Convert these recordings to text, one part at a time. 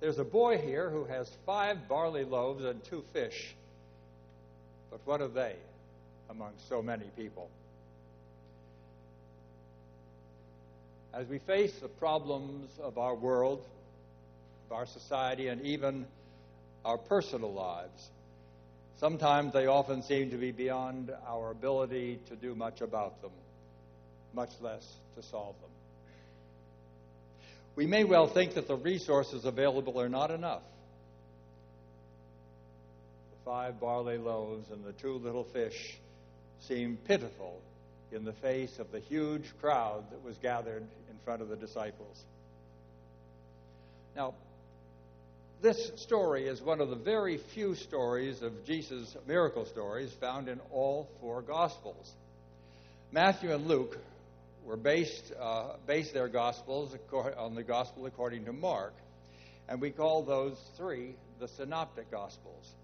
There's a boy here who has five barley loaves and two fish. But what are they among so many people? As we face the problems of our world, of our society, and even our personal lives, sometimes they often seem to be beyond our ability to do much about them, much less to solve them. We may well think that the resources available are not enough. The five barley loaves and the two little fish seem pitiful in the face of the huge crowd that was gathered in front of the disciples. Now, this story is one of the very few stories of Jesus' miracle stories found in all four Gospels. Matthew and Luke were based, uh, based their Gospels on the Gospel according to Mark, and we call those three the Synoptic Gospels.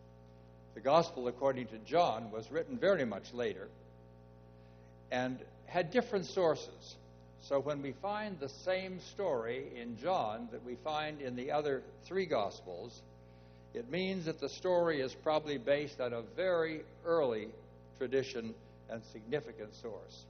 The Gospel according to John was written very much later and had different sources. So when we find the same story in John that we find in the other three Gospels, it means that the story is probably based on a very early tradition and significant source.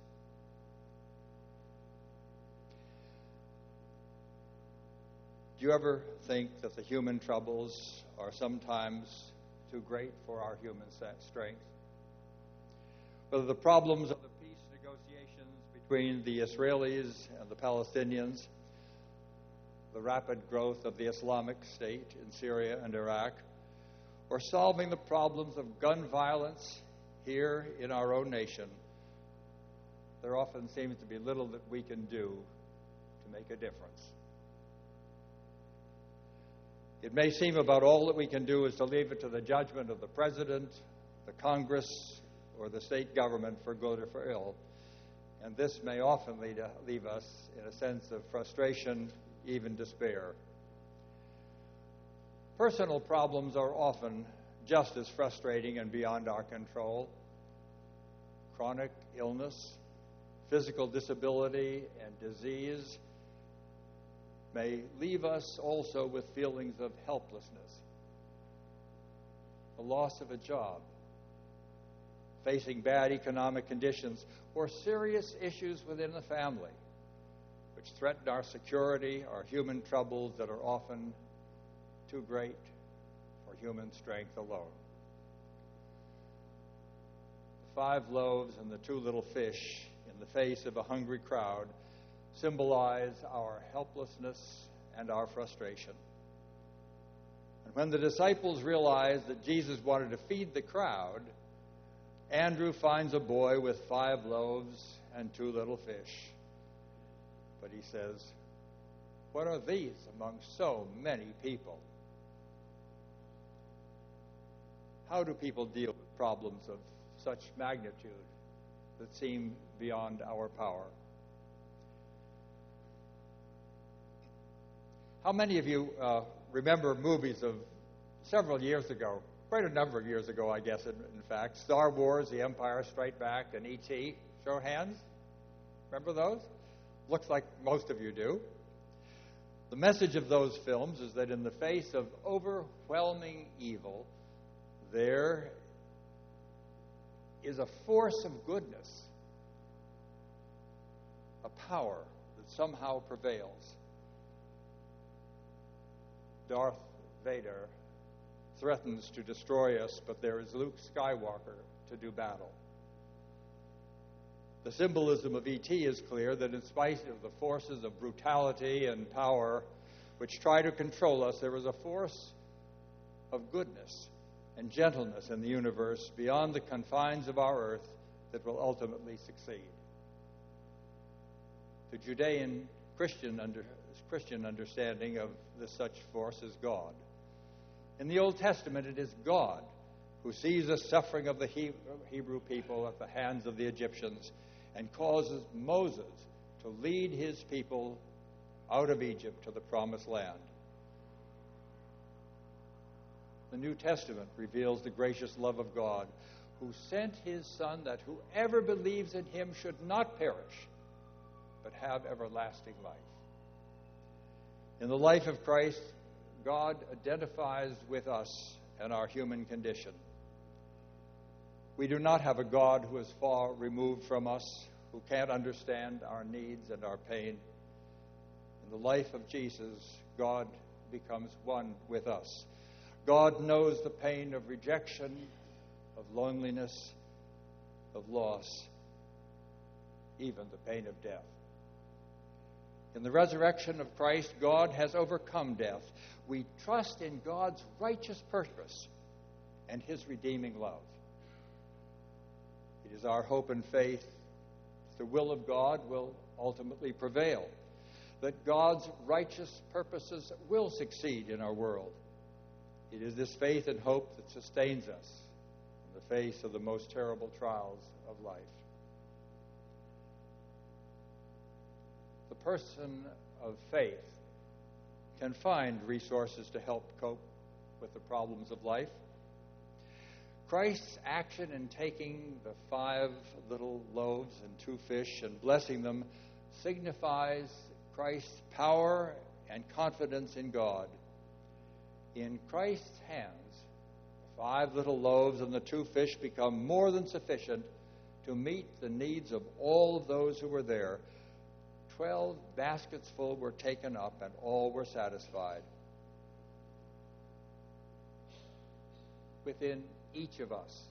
Do you ever think that the human troubles are sometimes too great for our human strength? Whether the problems of the peace negotiations between the Israelis and the Palestinians, the rapid growth of the Islamic State in Syria and Iraq, or solving the problems of gun violence here in our own nation, there often seems to be little that we can do to make a difference. It may seem about all that we can do is to leave it to the judgment of the President, the Congress, or the state government for good or for ill and this may often lead, uh, leave us in a sense of frustration, even despair. Personal problems are often just as frustrating and beyond our control. Chronic illness, physical disability, and disease may leave us also with feelings of helplessness, the loss of a job, facing bad economic conditions, or serious issues within the family, which threaten our security, our human troubles that are often too great for human strength alone. The five loaves and the two little fish in the face of a hungry crowd symbolize our helplessness and our frustration. And when the disciples realized that Jesus wanted to feed the crowd, Andrew finds a boy with five loaves and two little fish. But he says, What are these among so many people? How do people deal with problems of such magnitude that seem beyond our power? How many of you uh, remember movies of several years ago quite a number of years ago, I guess, in, in fact. Star Wars, The Empire Strikes Back, and E.T. Show hands. Remember those? Looks like most of you do. The message of those films is that in the face of overwhelming evil, there is a force of goodness, a power that somehow prevails. Darth Vader threatens to destroy us, but there is Luke Skywalker to do battle. The symbolism of ET is clear that in spite of the forces of brutality and power which try to control us, there is a force of goodness and gentleness in the universe beyond the confines of our earth that will ultimately succeed. The Judean Christian, under, Christian understanding of this such force as God. In the Old Testament, it is God who sees the suffering of the Hebrew people at the hands of the Egyptians and causes Moses to lead his people out of Egypt to the promised land. The New Testament reveals the gracious love of God who sent his Son that whoever believes in him should not perish, but have everlasting life. In the life of Christ, God identifies with us and our human condition. We do not have a God who is far removed from us, who can't understand our needs and our pain. In the life of Jesus, God becomes one with us. God knows the pain of rejection, of loneliness, of loss, even the pain of death. In the resurrection of Christ, God has overcome death. We trust in God's righteous purpose and his redeeming love. It is our hope and faith that the will of God will ultimately prevail, that God's righteous purposes will succeed in our world. It is this faith and hope that sustains us in the face of the most terrible trials of life. Person of faith can find resources to help cope with the problems of life. Christ's action in taking the five little loaves and two fish and blessing them signifies Christ's power and confidence in God. In Christ's hands, the five little loaves and the two fish become more than sufficient to meet the needs of all of those who were there. Twelve baskets full were taken up, and all were satisfied. Within each of us,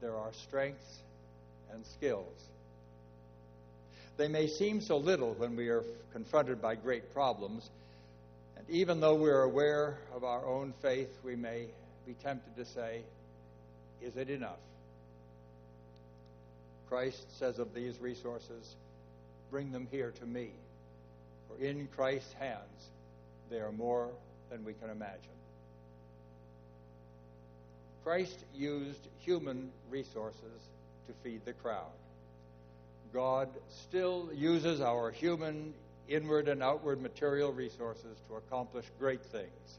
there are strengths and skills. They may seem so little when we are confronted by great problems, and even though we're aware of our own faith, we may be tempted to say, Is it enough? Christ says of these resources, Bring them here to me, for in Christ's hands they are more than we can imagine. Christ used human resources to feed the crowd. God still uses our human inward and outward material resources to accomplish great things.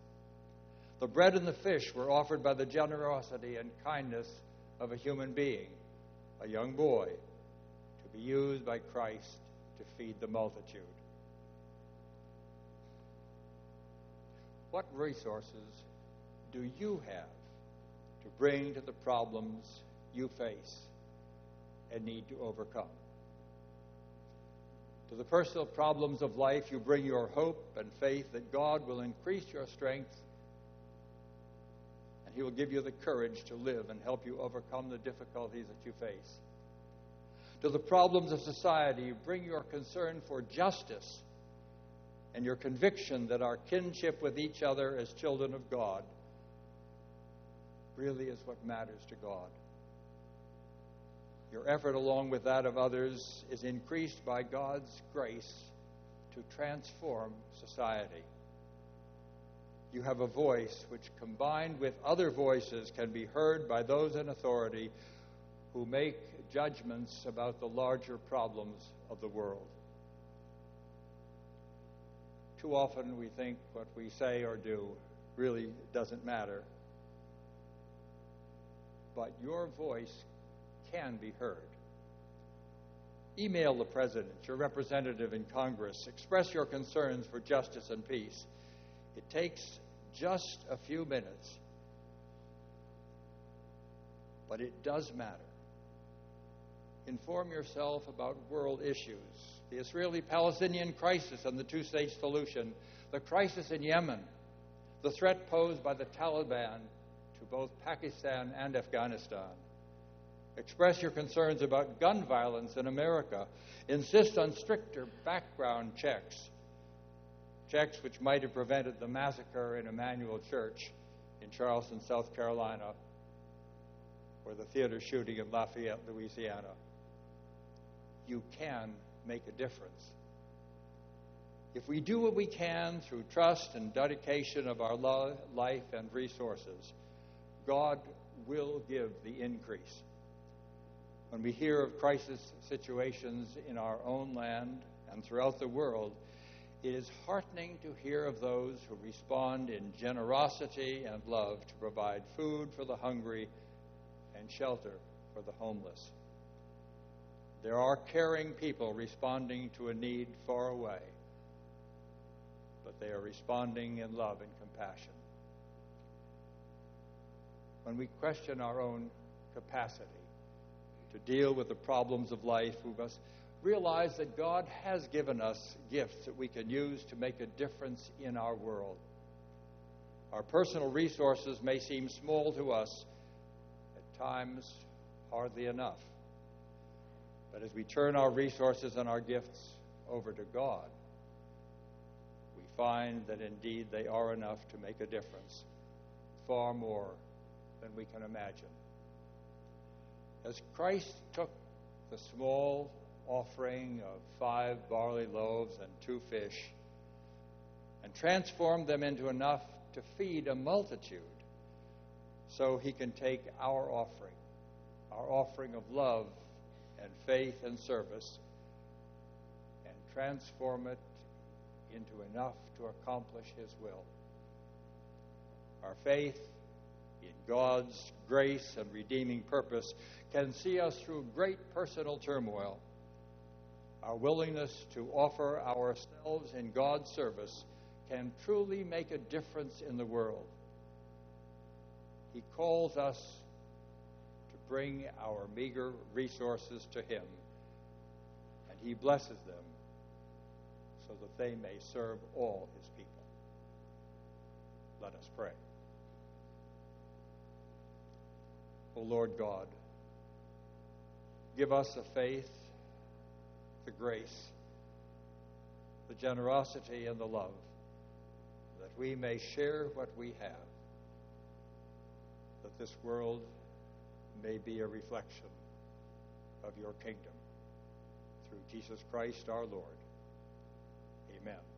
The bread and the fish were offered by the generosity and kindness of a human being, a young boy, to be used by Christ to feed the multitude. What resources do you have to bring to the problems you face and need to overcome? To the personal problems of life, you bring your hope and faith that God will increase your strength and He will give you the courage to live and help you overcome the difficulties that you face. To the problems of society, you bring your concern for justice and your conviction that our kinship with each other as children of God really is what matters to God. Your effort, along with that of others, is increased by God's grace to transform society. You have a voice which, combined with other voices, can be heard by those in authority who make judgments about the larger problems of the world. Too often we think what we say or do really doesn't matter. But your voice can be heard. Email the President, your representative in Congress. Express your concerns for justice and peace. It takes just a few minutes, but it does matter. Inform yourself about world issues. The Israeli Palestinian crisis and the two state solution, the crisis in Yemen, the threat posed by the Taliban to both Pakistan and Afghanistan. Express your concerns about gun violence in America. Insist on stricter background checks, checks which might have prevented the massacre in Emanuel Church in Charleston, South Carolina, or the theater shooting in Lafayette, Louisiana. You can make a difference. If we do what we can through trust and dedication of our love, life and resources, God will give the increase. When we hear of crisis situations in our own land and throughout the world, it is heartening to hear of those who respond in generosity and love to provide food for the hungry and shelter for the homeless. There are caring people responding to a need far away. but they are responding in love and compassion. When we question our own capacity to deal with the problems of life, we must realize that God has given us gifts that we can use to make a difference in our world. Our personal resources may seem small to us, at times, hardly enough. But as we turn our resources and our gifts over to God, we find that indeed they are enough to make a difference, far more than we can imagine. As Christ took the small offering of five barley loaves and two fish and transformed them into enough to feed a multitude, so he can take our offering, our offering of love and faith and service, and transform it into enough to accomplish his will. Our faith in God's grace and redeeming purpose can see us through great personal turmoil. Our willingness to offer ourselves in God's service can truly make a difference in the world. He calls us bring our meager resources to Him, and He blesses them so that they may serve all His people. Let us pray. O Lord God, give us the faith, the grace, the generosity, and the love that we may share what we have, that this world may be a reflection of your kingdom. Through Jesus Christ our Lord. Amen.